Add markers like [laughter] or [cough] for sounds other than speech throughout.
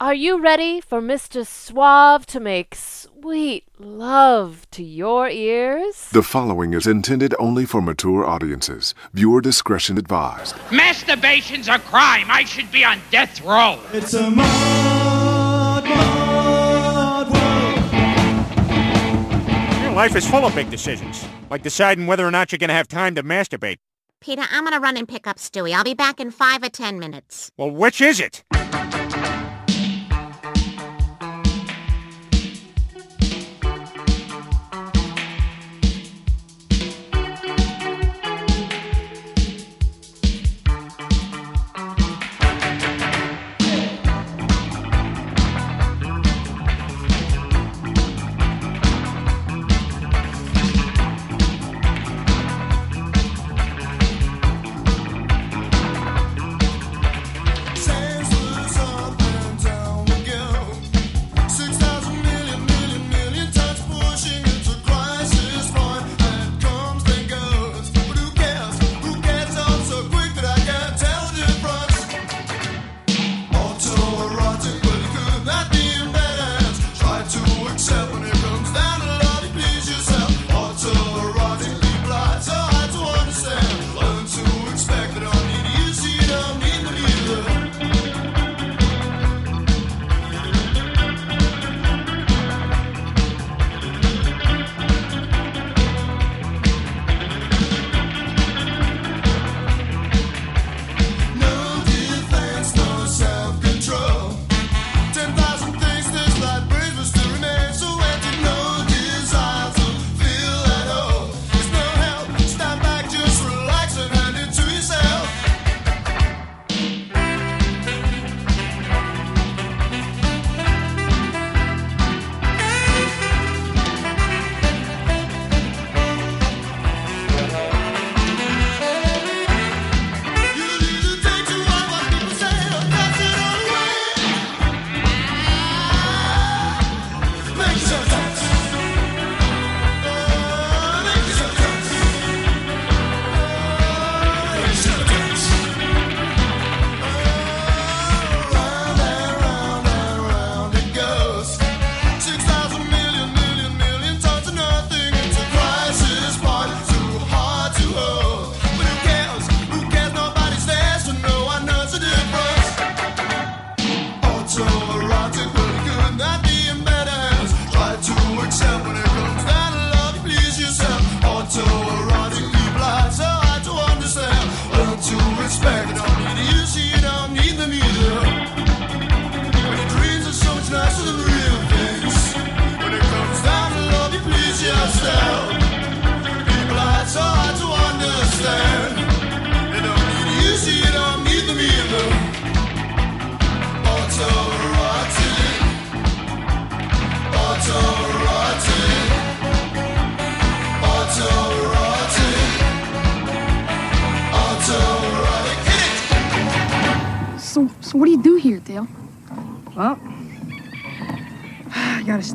Are you ready for Mr. Suave to make sweet love to your ears? The following is intended only for mature audiences. Viewer discretion advised. Masturbation's a crime. I should be on death row. It's a mod, mod world. Your life is full of big decisions, like deciding whether or not you're going to have time to masturbate. Peter, I'm gonna run and pick up Stewie. I'll be back in five or ten minutes. Well, which is it?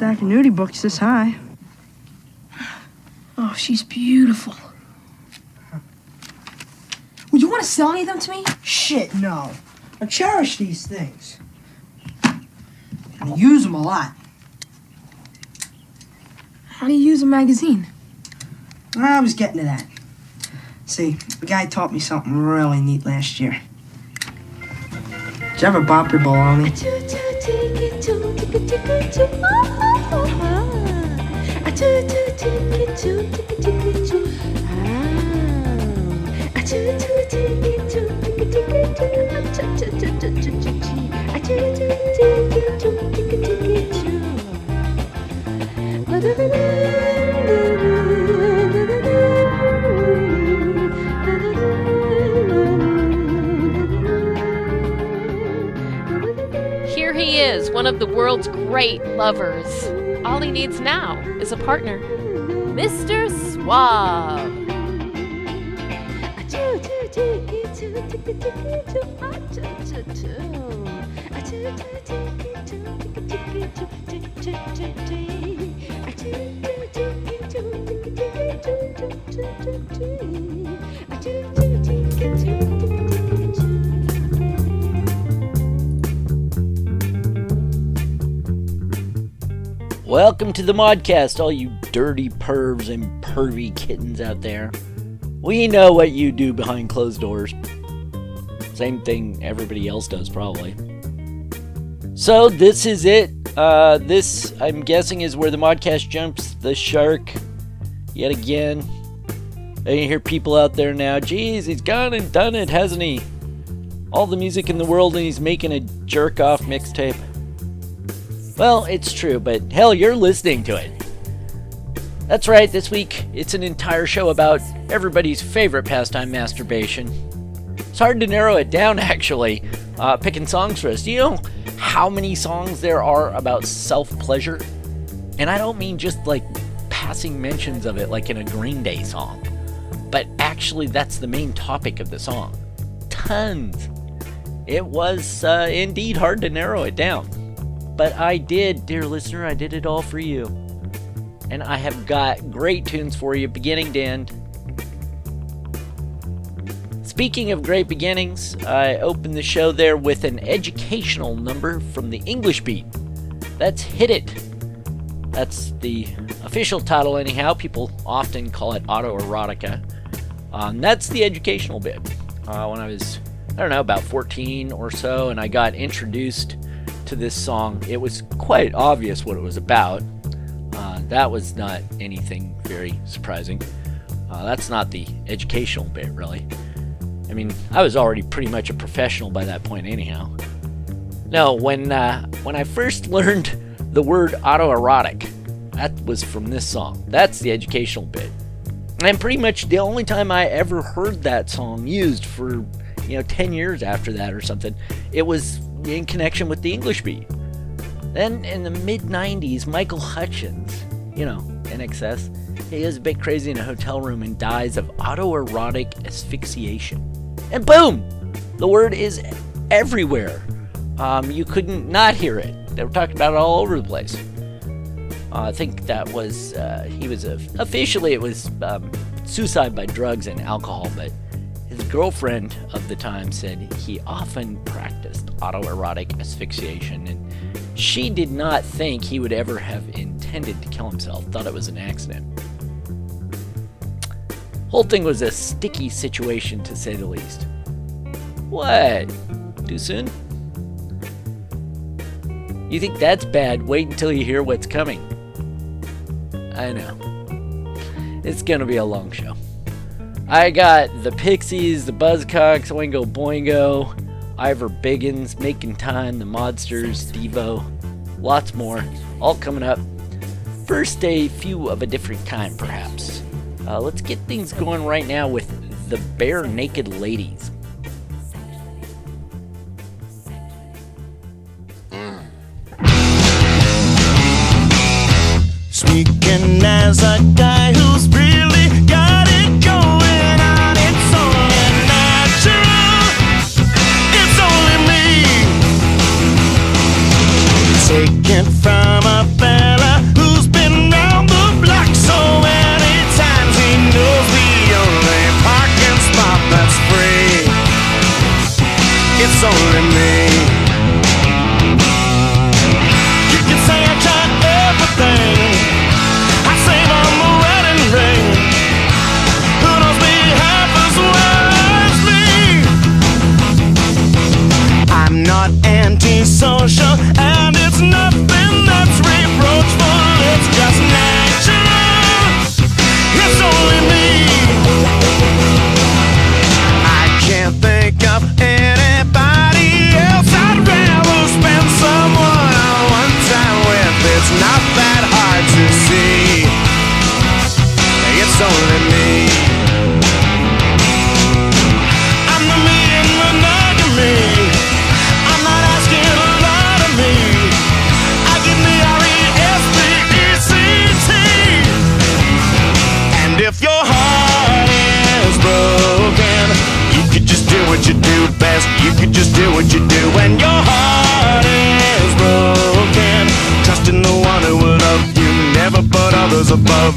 Stack of nudie books this high. Oh, she's beautiful. Would you want to sell any of them to me? Shit, no. I cherish these things. I use them a lot. How do you use a magazine? I was getting to that. See, the guy taught me something really neat last year. Did you ever bop your baloney? of the world's great lovers. All he needs now is a partner. Mr. Suave. Welcome to the Modcast, all you dirty pervs and pervy kittens out there. We know what you do behind closed doors. Same thing everybody else does, probably. So, this is it. Uh, this, I'm guessing, is where the Modcast jumps the shark yet again. I can hear people out there now. Geez, he's gone and done it, hasn't he? All the music in the world, and he's making a jerk off mixtape. Well, it's true, but hell, you're listening to it. That's right, this week it's an entire show about everybody's favorite pastime, masturbation. It's hard to narrow it down, [laughs] actually, uh, picking songs for us. Do you know how many songs there are about self pleasure? And I don't mean just like passing mentions of it, like in a Green Day song, but actually, that's the main topic of the song. Tons. It was uh, indeed hard to narrow it down. But I did, dear listener, I did it all for you. And I have got great tunes for you, beginning to end. Speaking of great beginnings, I opened the show there with an educational number from the English Beat. That's Hit It. That's the official title, anyhow. People often call it autoerotica. Um, that's the educational bit. Uh, when I was, I don't know, about 14 or so, and I got introduced to this song, it was quite obvious what it was about. Uh, that was not anything very surprising. Uh, that's not the educational bit, really. I mean, I was already pretty much a professional by that point, anyhow. No, when uh, when I first [laughs] learned the word autoerotic, that was from this song. That's the educational bit, and pretty much the only time I ever heard that song used for you know 10 years after that or something, it was in connection with the English beat. Then in the mid 90s, Michael Hutchence, you know, INXS, he is a bit crazy in a hotel room and dies of autoerotic asphyxiation. And boom! The word is everywhere. Um, you couldn't not hear it. They were talking about it all over the place. Uh, I think that was, uh, he was, a, officially, it was um, suicide by drugs and alcohol, but his girlfriend of the time said he often practiced autoerotic asphyxiation, and she did not think he would ever have intended to kill himself, thought it was an accident. Whole thing was a sticky situation to say the least. What? Too soon? You think that's bad? Wait until you hear what's coming. I know. It's gonna be a long show. I got the Pixies, the Buzzcocks, Oingo Boingo, Ivor Biggun, Making Time, the Modsters, Devo, lots more, all coming up. First, a few of a different kind, perhaps. Uh, let's get things going right now with the Barenaked Ladies. Speaking as a guy above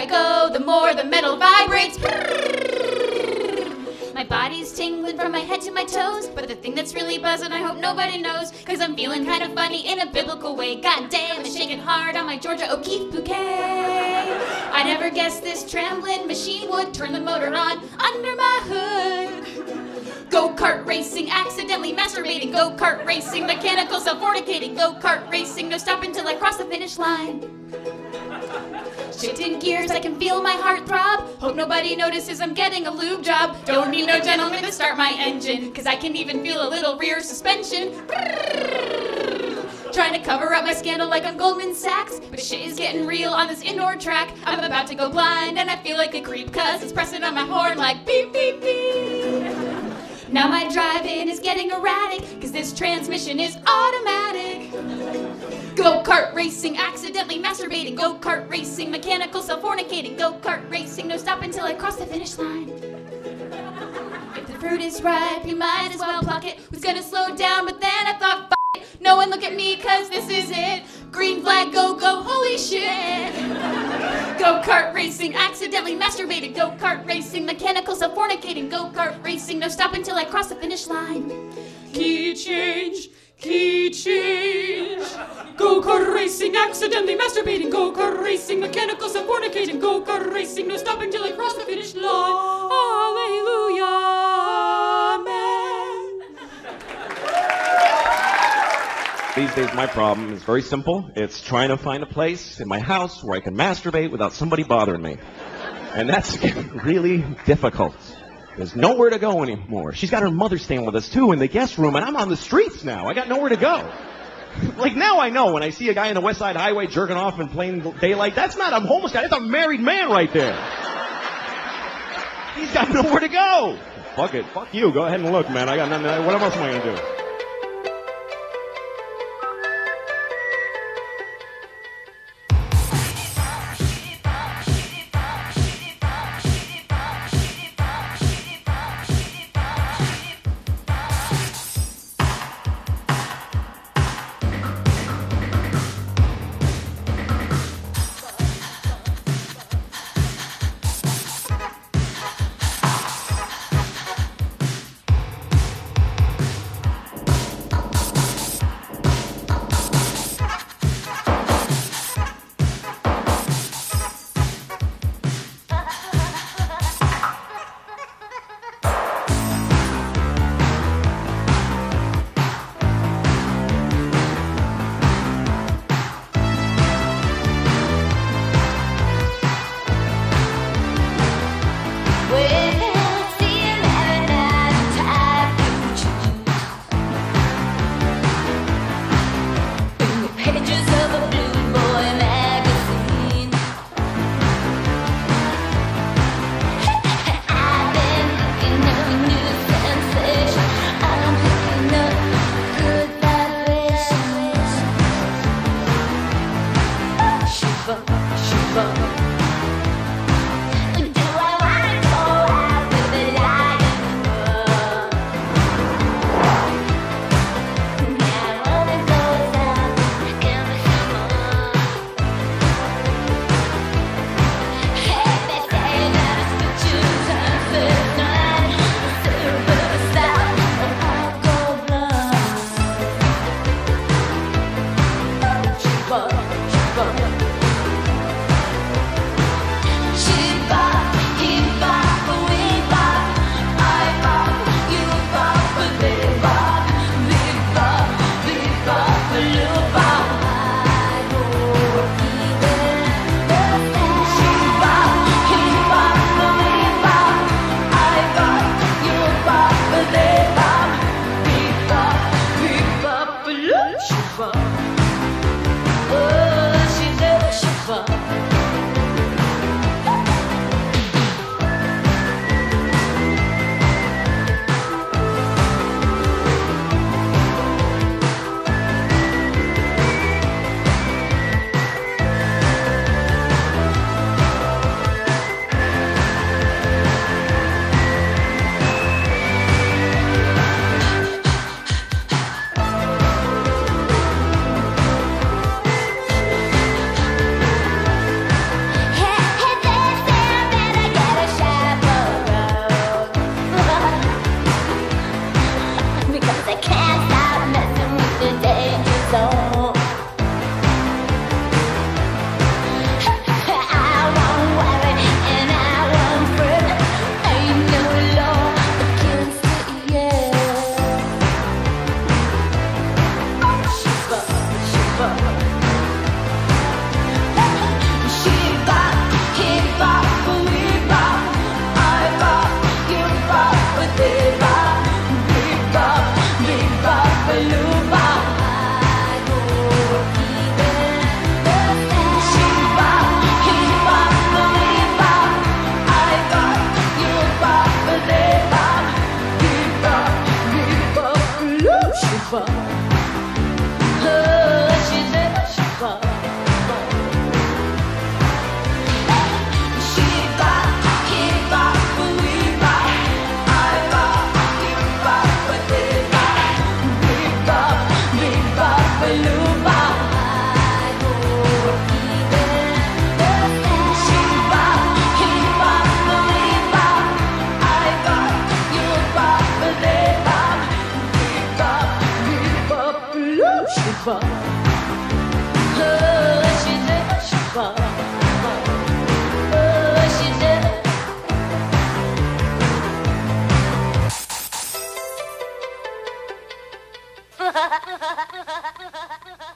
I go, the more the metal vibrates. My body's tingling from my head to my toes, but the thing that's really buzzing, I hope nobody knows, cause I'm feeling kind of funny in a biblical way. God damn, it's shaking hard on my Georgia O'Keeffe bouquet. I never guessed this trembling machine would turn the motor on under my hood. Go-kart racing, accidentally masturbating. Go-kart racing, mechanical self-fornicating. Go-kart racing, no stop until I cross the finish line. Shifting gears, I can feel my heart throb. Hope nobody notices I'm getting a lube job. Don't need no gentleman to start my engine, cause I can even feel a little rear suspension. Trying to cover up my scandal like I'm Goldman Sachs, but shit is getting real on this indoor track. I'm about to go blind and I feel like a creep cause it's pressing on my horn like beep beep beep. Now my drive-in is getting erratic, cause this transmission is automatic. Go kart racing, accidentally masturbating. Go kart racing, mechanical self fornicating. Go kart racing, no stop until I cross the finish line. If the fruit is ripe, you might as well pluck it. Was gonna slow down, but then I thought, F- it. No one look at me, cause this is it. Green flag, go, go, holy shit. Go kart racing, accidentally masturbating. Go kart racing, mechanical self fornicating. Go kart racing, no stop until I cross the finish line. Key change, key change. Go kart racing, accidentally masturbating. Go kart racing, mechanical self fornicating. Go kart racing, no stop until I cross the finish line. Hallelujah. Amen. These days, my problem is very simple. It's trying to find a place in my house where I can masturbate without somebody bothering me. And that's [laughs] really difficult. There's nowhere to go anymore. She's got her mother staying with us too in the guest room, and I'm on the streets now. I got nowhere to go. [laughs] Like now I know when I see a guy on the West Side Highway jerking off in plain daylight, that's not a homeless guy, that's a married man right there. He's got [laughs] nowhere to go. Fuck it. Fuck you. Go ahead and look, man. I got nothing. What else am I gonna do?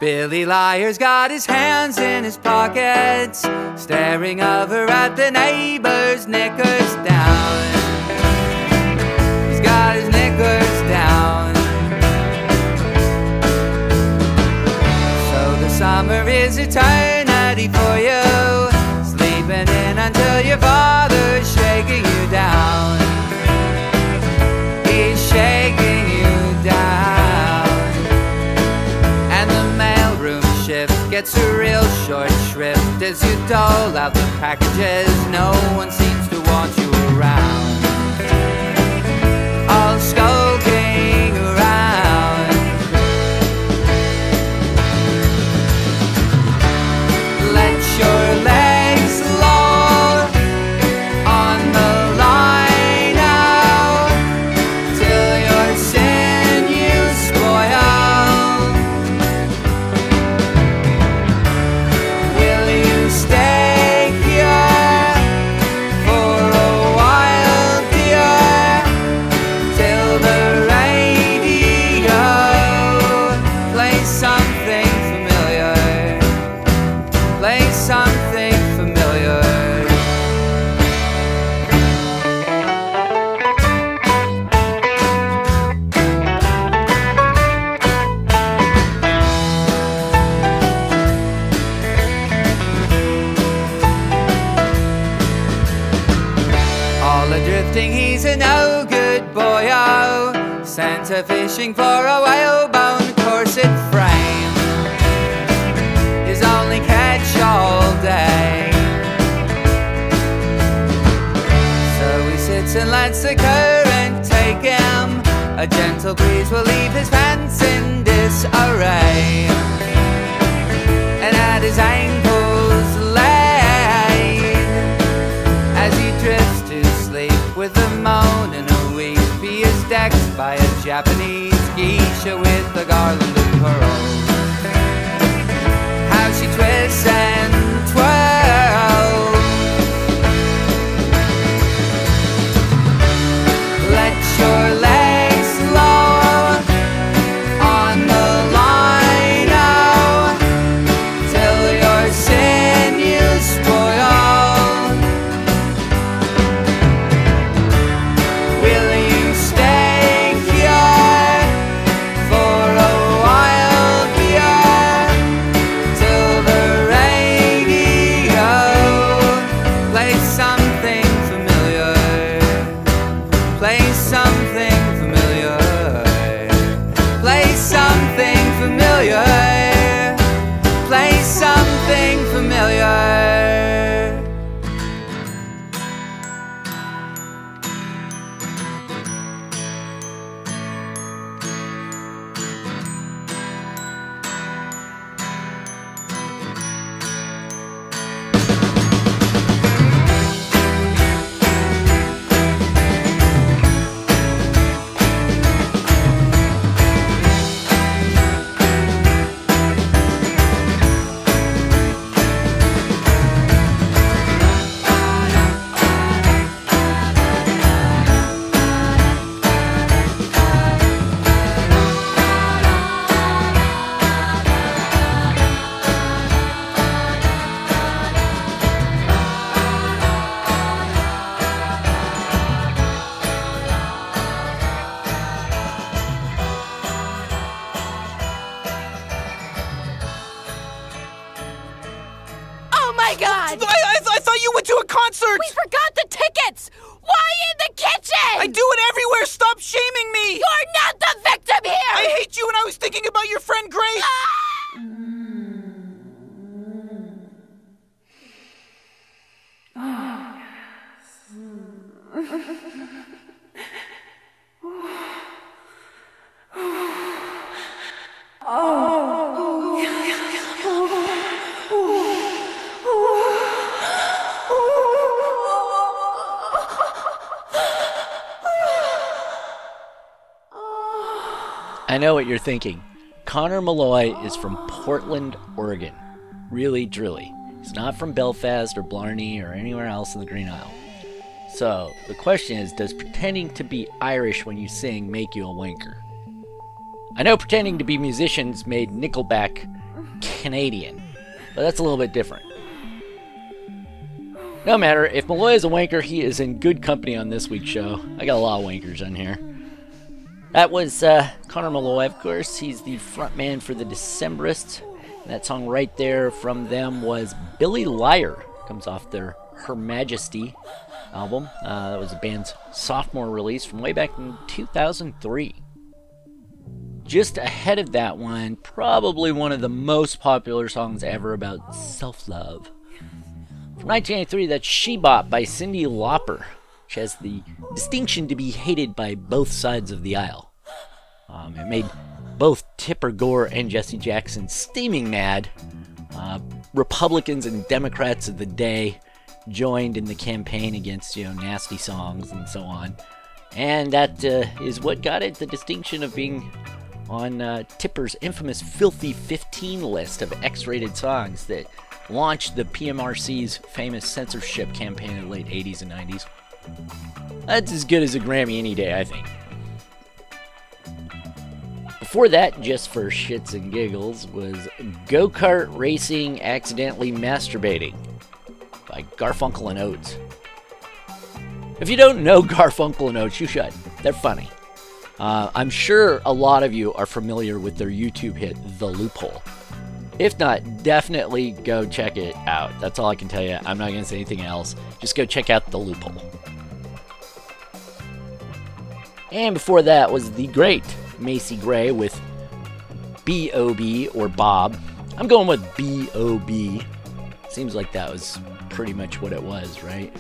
Billy Liar's got his hands in his pockets, staring over at the neighbor's knickers down. He's got his knickers down. So the summer is eternity for you, sleeping in until your father's shaking you down. He's shaking. gets a real short shrift. As you dole out the packages no one sees I know what you're thinking. Colin Meloy is from Portland, Oregon. Really, truly. He's not from Belfast or Blarney or anywhere else in the Green Isle. So, the question is Does pretending to be Irish when you sing make you a wanker? I know pretending to be musicians made Nickelback Canadian, but that's a little bit different. No matter, if Meloy is a wanker, he is in good company on this week's show. I got a lot of wankers on here. That was uh, Colin Meloy, of course. He's the frontman for the Decemberists. That song right there from them was Billy Liar. Comes off their Her Majesty album. Uh, that was the band's sophomore release from way back in 2003. Just ahead of that one, probably one of the most popular songs ever about self love. From 1983, that's She Bop by Cyndi Lauper, which has the distinction to be hated by both sides of the aisle. Um, it made both Tipper Gore and Jesse Jackson steaming mad. Uh, Republicans and Democrats of the day joined in the campaign against you know nasty songs and so on, and that uh, is what got it the distinction of being on uh, Tipper's infamous Filthy 15 list of X-rated songs that launched the PMRC's famous censorship campaign in the late 80s and 90s. That's as good as a Grammy any day, I think. Before that, just for shits and giggles, was Go Kart Racing Accidentally Masturbating by Garfunkel and Oates. If you don't know [laughs] Garfunkel and Oates, you should. They're funny. Uh, I'm sure a lot of you are familiar with their YouTube hit, The Loophole. If not, definitely go check it out. That's all I can tell you. I'm not going to say anything else. Just go check out The Loophole. And before that was the great Macy Gray with B.O.B. or Bob. I'm going with B.O.B. Seems like that was pretty much what it was, right?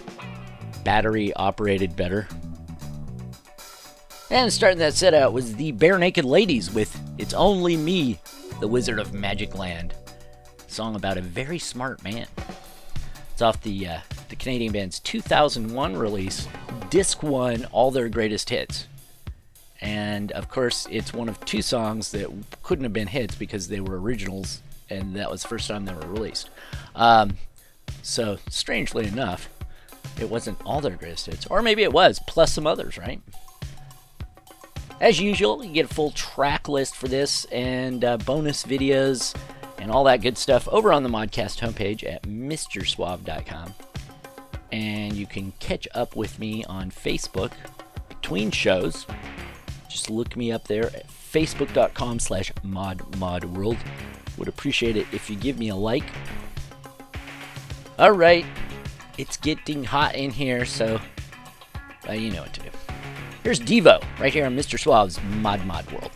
Battery operated better. And starting that set out was the Barenaked Ladies with It's Only Me, the Wizard of Magic Land. Song about a very smart man. It's off the, uh, the Canadian band's 2001 release, Disc 1 All Their Greatest Hits. And of course, it's one of two songs that couldn't have been hits because they were originals, and that was the first time they were released. Um, so, strangely enough, it wasn't all their greatest hits, or maybe it was, plus some others, right? As usual, you get a full track list for this and uh, bonus videos and all that good stuff over on the Modcast homepage at MrSuave.com. And you can catch up with me on Facebook between shows. Just look me up there at facebook.com slash modmodworld. Would appreciate it if you give me a like. Alright, it's getting hot in here, so well, you know what to do. Here's Devo, right here on Mr. Suave's Mod Mod World.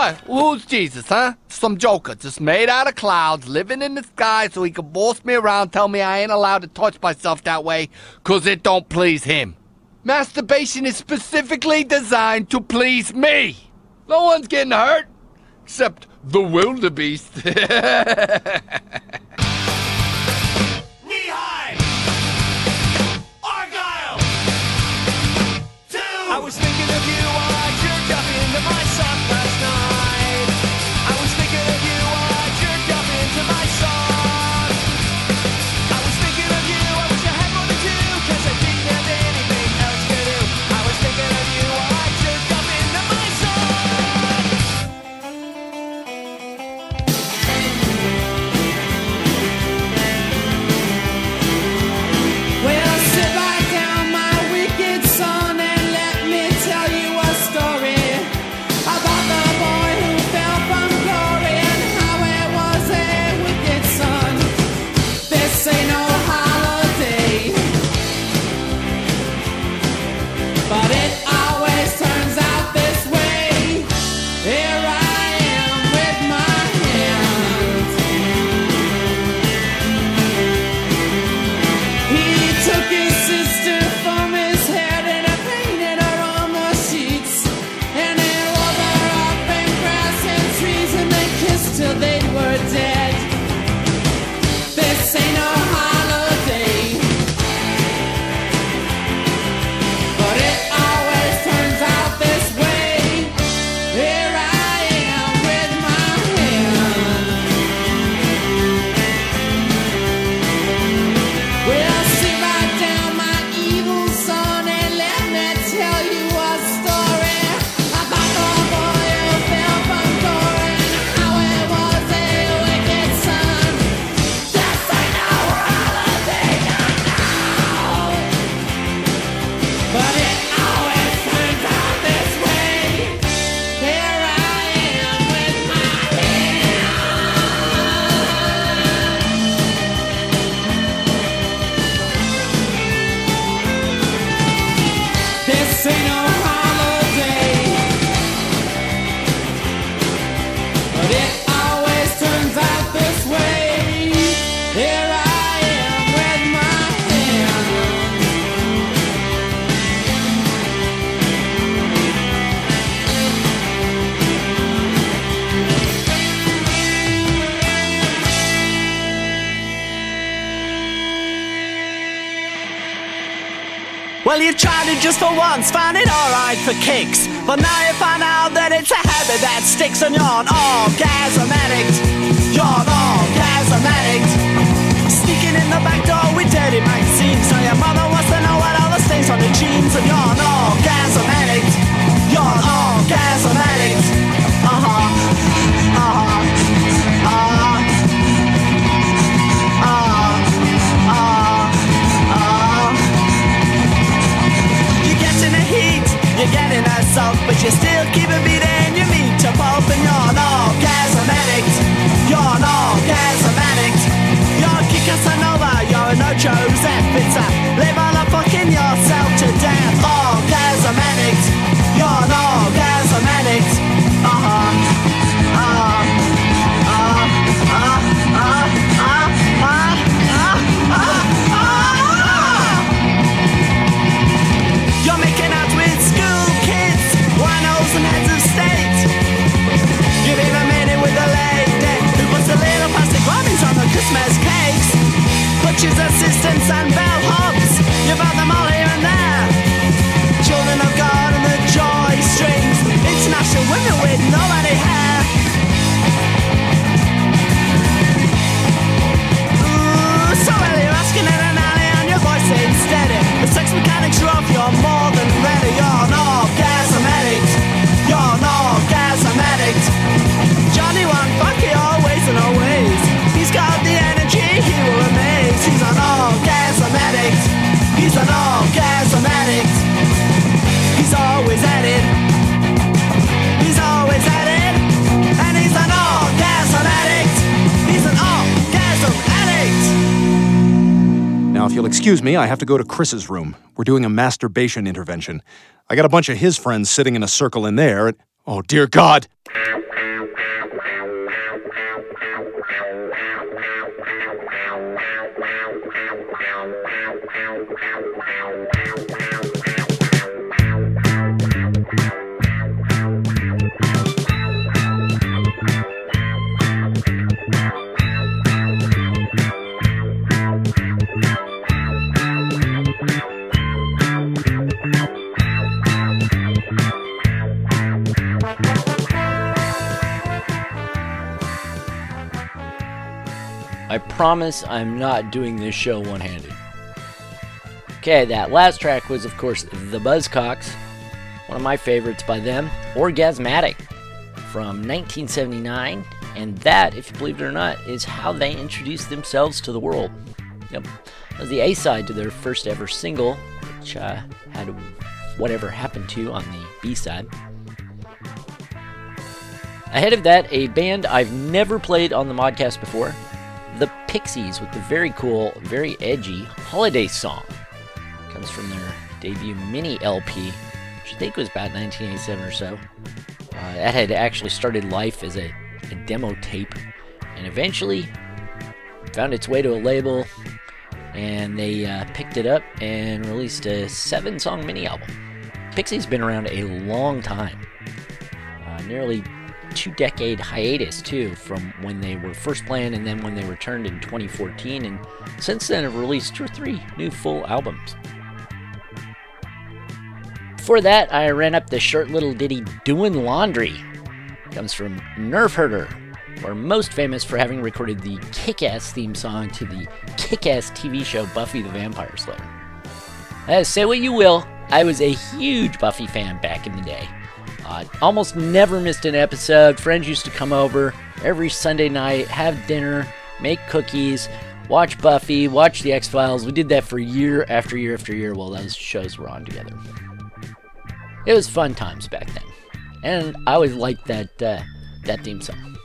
What? Who's Jesus, huh? Some joker just made out of clouds, living in the sky so he can boss me around, tell me I ain't allowed to touch myself that way, 'cause it don't please him. Masturbation is specifically designed to please me. No one's getting hurt, except the wildebeest. [laughs] find it alright for kicks. But now you find out that it's a habit that sticks and you're an orgasm addict. You're an orgasm addict. Sneaking in the back door with dirty magazines. so your mother wants to know what all the stains on your jeans. And you're an orgasm addict. You're an orgasm addict. You're getting a salt, but you're still keeping me down. You need to pulp and you're an orgasm addict. You're an orgasm addict. You're Kid Casanova, you're no Joseph Pizza. Live on a fucking yourself to death. Orgasm addict. You're an orgasm addict. Excuse me, I have to go to Chris's room. We're doing a masturbation intervention. I got a bunch of his friends sitting in a circle in there, and oh dear God! I promise I'm not doing this show one handed. Okay, that last track was, of course, The Buzzcocks, one of my favorites by them, Orgasm Addict from 1979. And that, if you believe it or not, is how they introduced themselves to the world. Yep. That was the A side to their first ever single, which uh, had Whatever Happened to on the B side. Ahead of that, a band I've never played on the Modcast before, Pixies, with the very cool, very edgy holiday song. Comes from their debut mini LP, which I think was about 1987 or so. Uh, that had actually started life as a, a demo tape and eventually found its way to a label and they uh, picked it up and released a seven song mini album. Pixie's been around a long time, uh, nearly two decade hiatus too, from when they were first playing and then when they returned in 2014, and since then have released two or three new full albums. Before that, I ran up the short little ditty Doing Laundry. comes from Nerf Herder, who are most famous for having recorded the kick ass theme song to the kick ass TV show Buffy the Vampire Slayer. Uh, say what you will, I was a huge Buffy fan back in the day. Uh, almost never missed an episode. Friends used to come over every Sunday night, have dinner, make cookies, watch Buffy, watch The X Files. We did that for year after year after year while those shows were on together. It was fun times back then, and I always liked that uh, that theme song.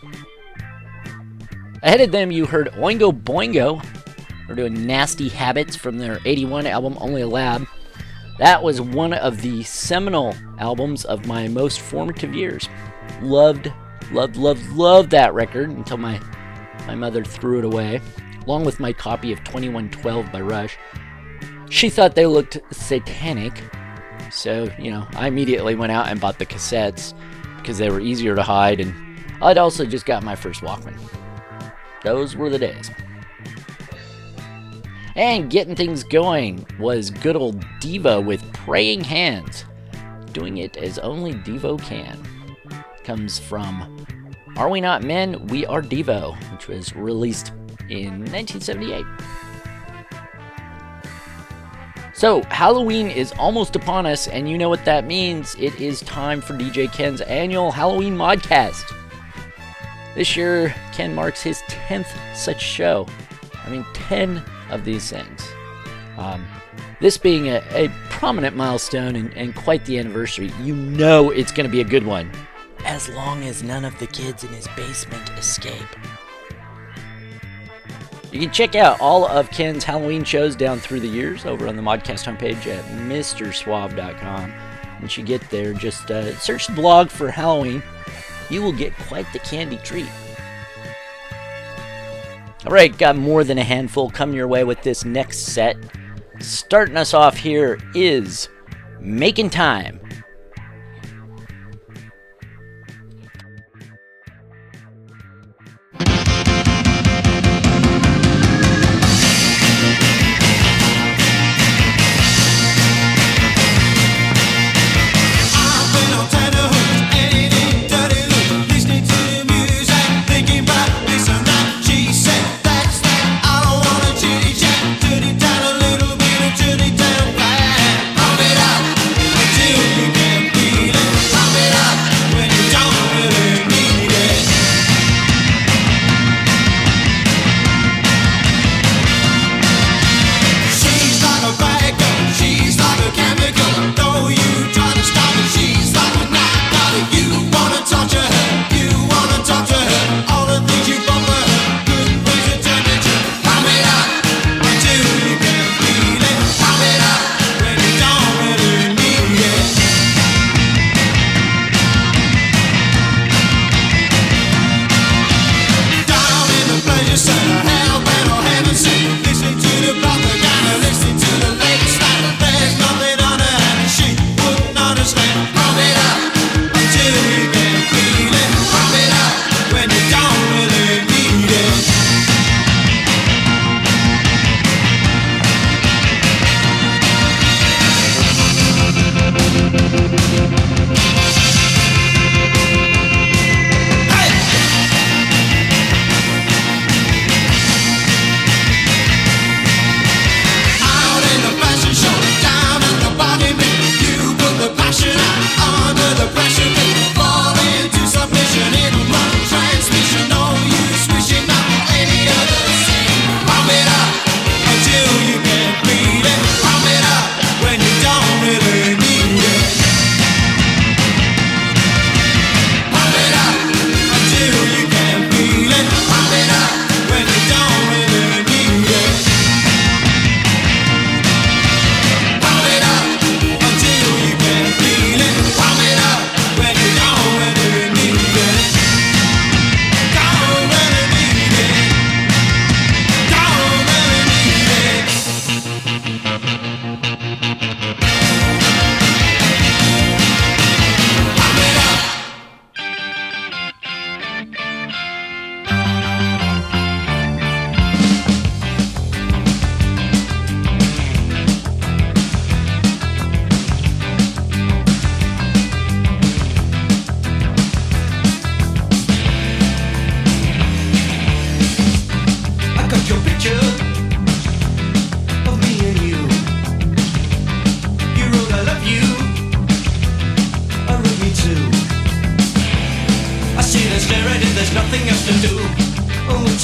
Ahead of them, you heard Oingo Boingo. We're doing Nasty Habits from their 81 album Only a Lad. That was one of the seminal albums of my most formative years. Loved, loved, loved, loved that record until my my mother threw it away, along with my copy of 2112 by Rush. She thought they looked satanic, so, you know, I immediately went out and bought the cassettes because they were easier to hide, and I'd also just got my first Walkman. Those were the days. And getting things going was good old Devo with Praying Hands, doing it as only Devo can. Comes from Are We Not Men? We Are Devo, which was released in 1978. So, Halloween is almost upon us, and you know what that means. It is time for DJ Ken's annual Halloween Modcast. This year, Ken marks his 10th such show. I mean, 10 of these things. Um, this being a, a prominent milestone and, and quite the anniversary, you know it's going to be a good one. As long as none of the kids in his basement escape. You can check out all of Ken's Halloween shows down through the years over on the Modcast homepage at MrSuave.com. Once you get there, just uh, search the blog for Halloween. You will get quite the candy treat. All right, got more than a handful coming your way with this next set. Starting us off here is Making Time.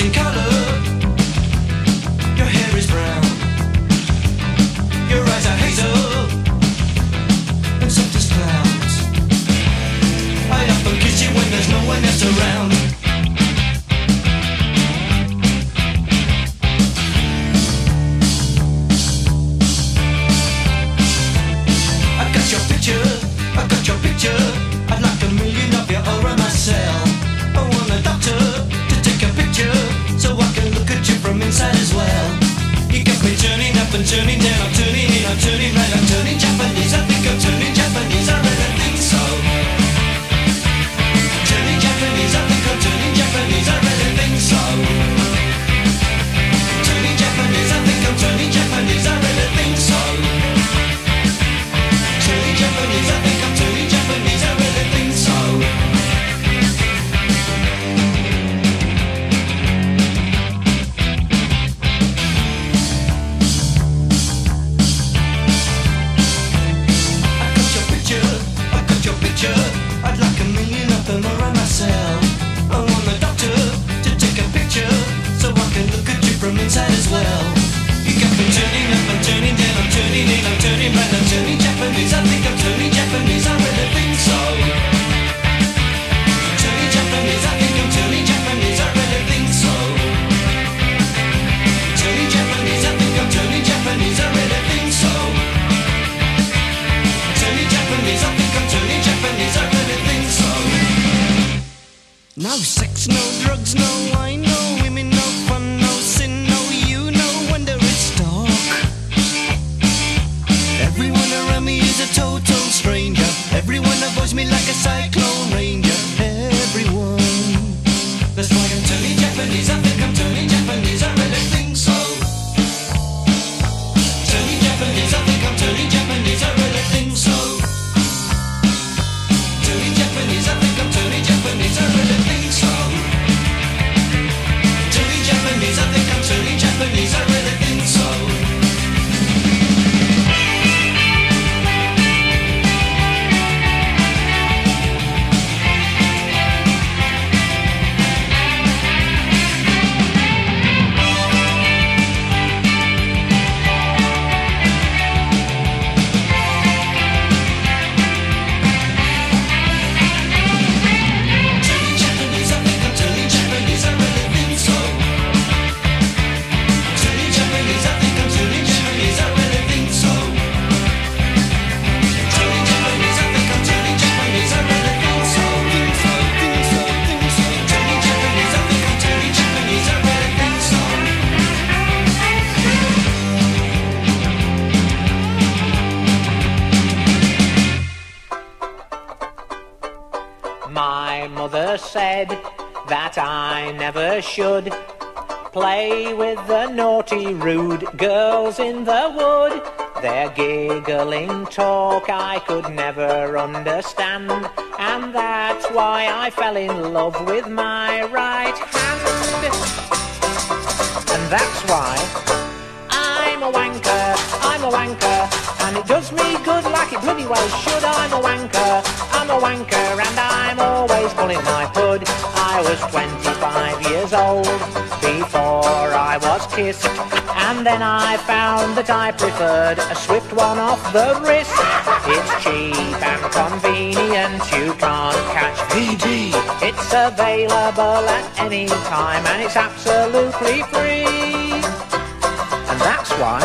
In color. Giggling talk I could never understand, and that's why I fell in love with my right hand. And that's why I'm a wanker, I'm a wanker, and it does me good like it bloody well should. I'm a wanker, I'm a wanker, and I'm always pulling my hood. I was 25 years old before I was kissed, and then I found that I preferred a swift one off the wrist. It's cheap and convenient, you can't catch VD. It's available at any time, and it's absolutely free. And that's why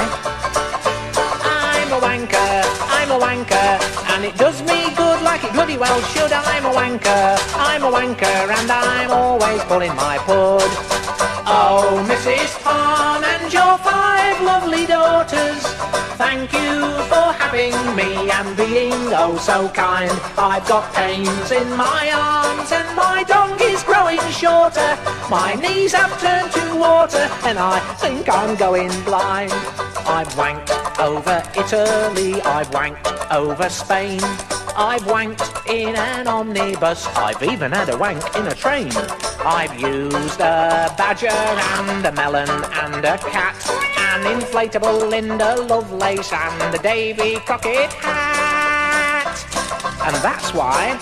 I'm a wanker, I'm a wanker, and it does me good like it bloody well should. I'm a wanker, I'm a wanker, and I'm always pulling my pud. Oh, Mrs. Palm and your five lovely daughters, thank you for having me and being oh so kind. I've got pains in my arms and my dong is growing shorter. My knees have turned to water and I think I'm going blind. I've wanked over Italy, I've wanked over Spain. I've wanked in an omnibus, I've even had a wank in a train. I've used a badger and a melon and a cat, an inflatable Linda Lovelace and a Davy Crockett hat. And that's why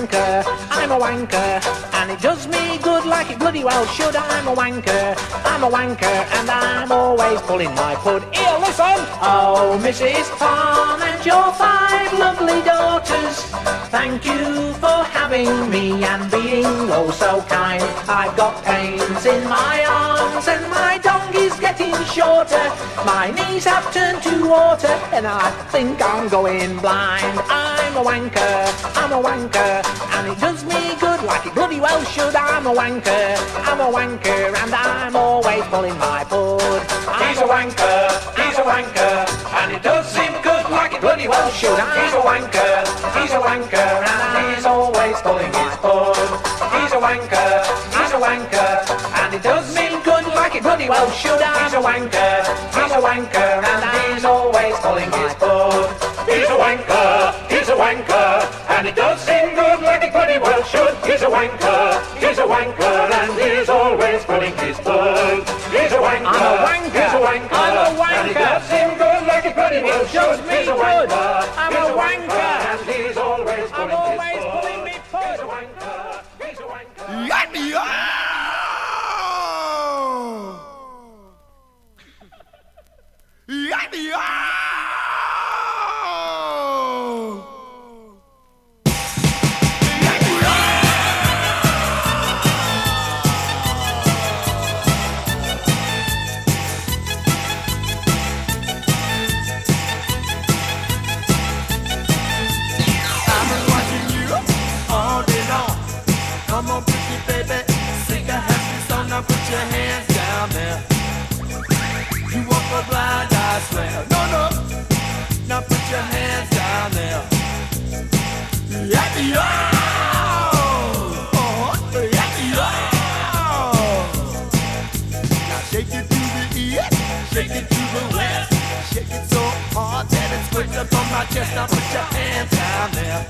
wanker, I'm a wanker, and it does me good like it bloody well should. I'm a wanker, I'm a wanker, and I'm always pulling my pud. Here, listen! Oh, Mrs. Palm and your five lovely daughters, thank you for having me and being oh so kind. I've got pains in my arms and my tongue is getting shorter. My knees have turned to water and I think I'm going blind. I'm a wanker, I'm a wanker, and it does me good like it bloody well should. I'm a wanker, I'm a wanker, and I'm always pulling my pud. He's a wanker, he's a wanker, and it does seem good like it bloody well should. He's a wanker, he's a wanker, and he's always pulling his pud. He's a wanker, he's a wanker, and it does mean good like it bloody well should. He's a wanker, he's a wanker, and he's always pulling his pud. He's a wanker, he's a wanker, and it does seem well should. He's a wanker, he's a wanker, and he's always pulling his pud. He's a wanker, I'm a wanker, he's a wanker, I'm a wanker, and it does seem good like it bloody well should. He's a wanker, I'm a wanker, and he's always pulling his pud. He's a wanker, he's a wanker. I've blind, I swear. No, no. Now put your hands down there. Happy oh, oh. Now shake it to the east, shake it to the west. Shake it so hard that up on my chest. Now put your hands down there.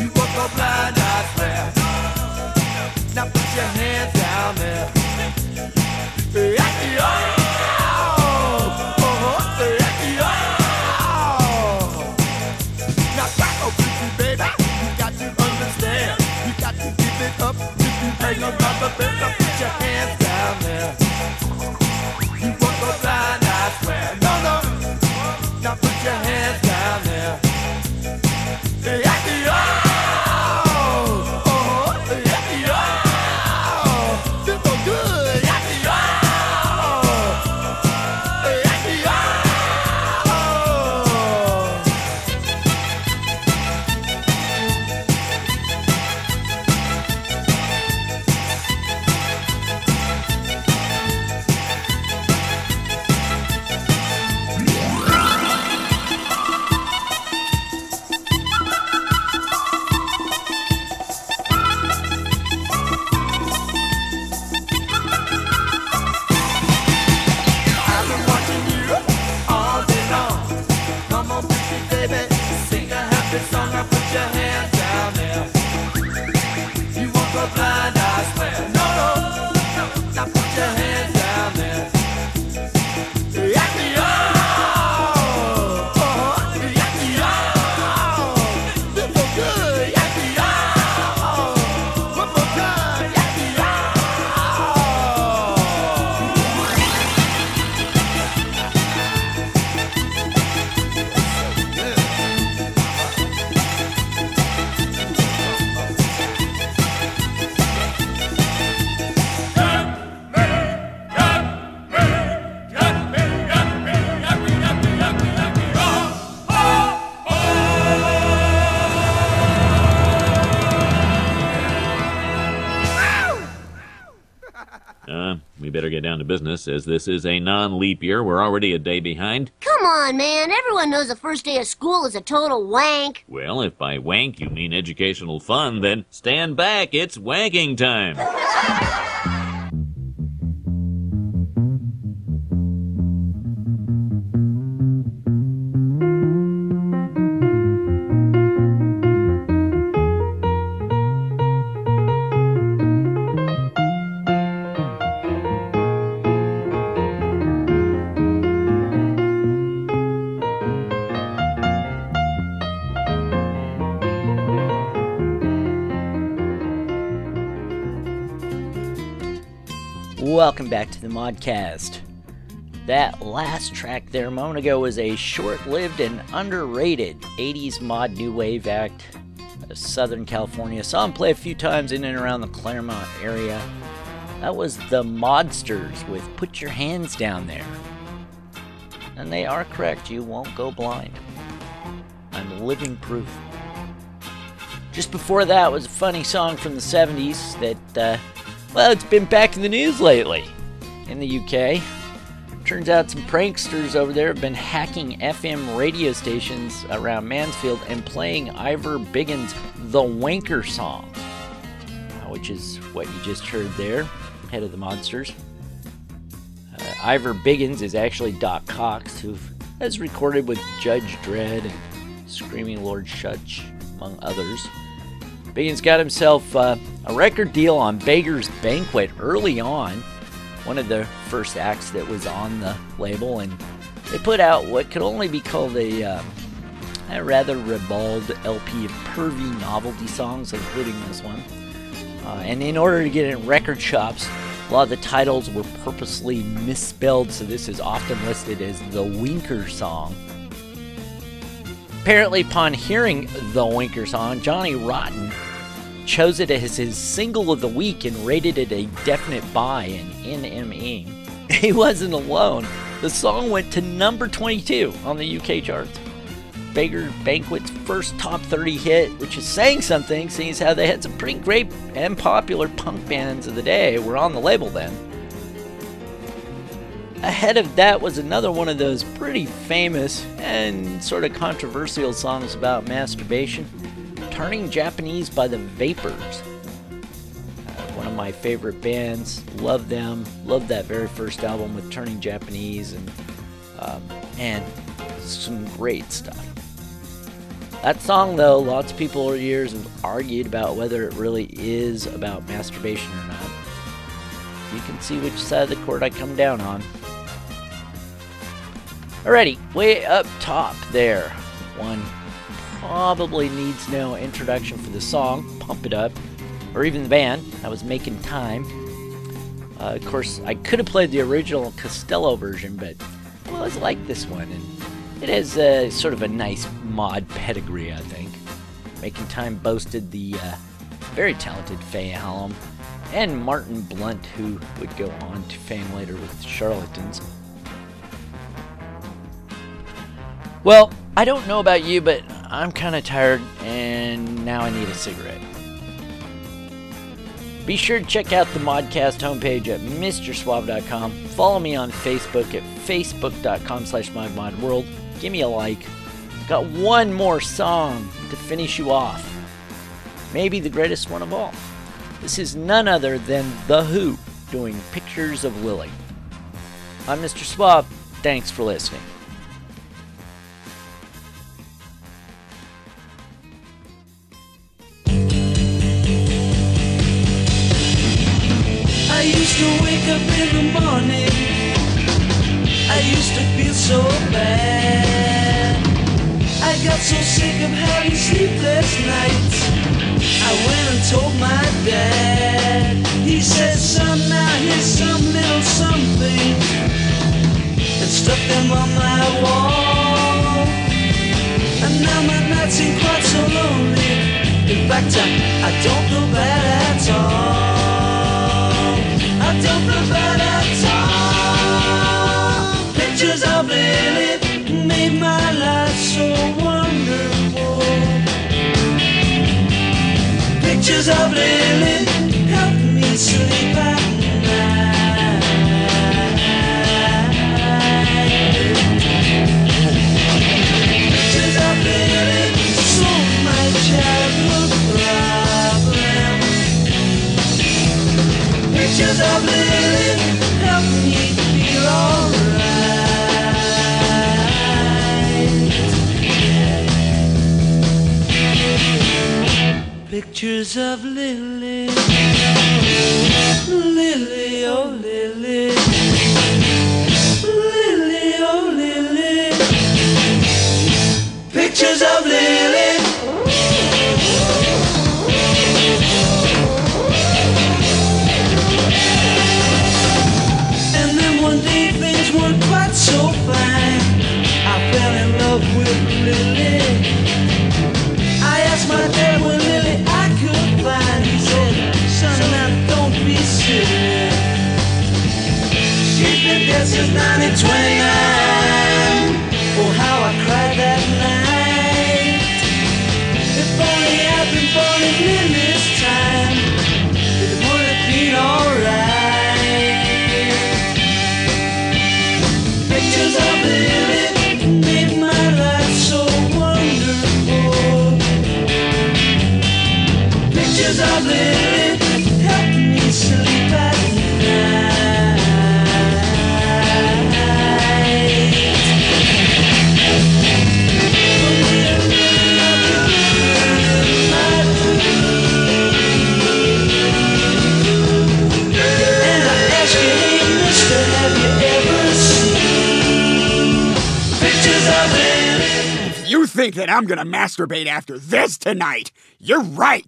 You a blind, I swear. Now put your hands down there. Oh, hang around the bend. Now put your hands down there. You blind. No, no. Business, as this is a non-leap year. We're already a day behind. Come on, man. Everyone knows the first day of school is a total wank. Well, if by wank you mean educational fun, then stand back. It's wanking time. [laughs] back to the Modcast. That last track there a moment ago was a short lived and underrated 80s mod new wave act of Southern California. Saw him play a few times in and around the Claremont area. That was the Modsters with Put Your Hands Down There. And they are correct, you won't go blind. I'm living proof. Just before that was a funny song from the 70s that, uh, well, it's been back in the news lately in the UK. Turns out some pranksters over there have been hacking FM radio stations around Mansfield and playing Ivor Biggun's The Wanker song, uh, which is what you just heard there, head of the Modsters. Uh, Ivor Biggins is actually Doc Cox, who has recorded with Judge Dredd and Screaming Lord Sutch, among others. Biggun got himself uh, a record deal on Beggar's Banquet early on, one of the first acts that was on the label, and they put out what could only be called a, uh, a rather ribald LP of pervy novelty songs, including this one. Uh, and in order to get in record shops, a lot of the titles were purposely misspelled, so this is often listed as the Winker song. Apparently, upon hearing the Winker song, Johnny Rotten chose it as his single of the week and rated it a definite buy in NME. [laughs] He wasn't alone. The song went to number 22 on the UK charts. Beggars Banquet's first top 30 hit, which is saying something, seeing as how they had some pretty great and popular punk bands of the day were on the label then. Ahead of that was another one of those pretty famous and sort of controversial songs about masturbation Turning Japanese by the Vapors. Uh, one of my favorite bands. Love them. Love that very first album with Turning Japanese and, um, and some great stuff. That song, though, lots of people over the years have argued about whether it really is about masturbation or not. You can see which side of the court I come down on. Alrighty, way up top there. One probably needs no introduction for the song, Pump It Up, or even the band. I was making time. Uh, of course, I could have played the original Costello version, but I always like this one, and it has uh, sort of a nice mod pedigree, I think. Making Time boasted the uh, very talented Fay Hallam and Martin Blunt, who would go on to fame later with Charlatans. Well, I don't know about you, but I'm kind of tired and now I need a cigarette. Be sure to check out the Modcast homepage at MrSwab.com. Follow me on Facebook at Facebook.com slash ModModWorld. Give me a like. Got one more song to finish you off. Maybe the greatest one of all. This is none other than The Who doing Pictures of Lily. I'm Mr. Swab. Thanks for listening. To wake up in the morning. I used to feel so bad. I got so sick of having sleepless nights. I went and told my dad. He said, son, now here's some little something. And stuck them on my wall. And now my nights ain't quite so lonely. In fact, I, I don't feel bad at all. Pictures of Lily made my life so wonderful. Pictures of Lily help me sleep at Pictures of Lily help me feel alright. Pictures of Lily, Lily, oh Lily, Lily, oh Lily. Pictures of Lily. 9 and think that I'm gonna masturbate after this tonight. You're right.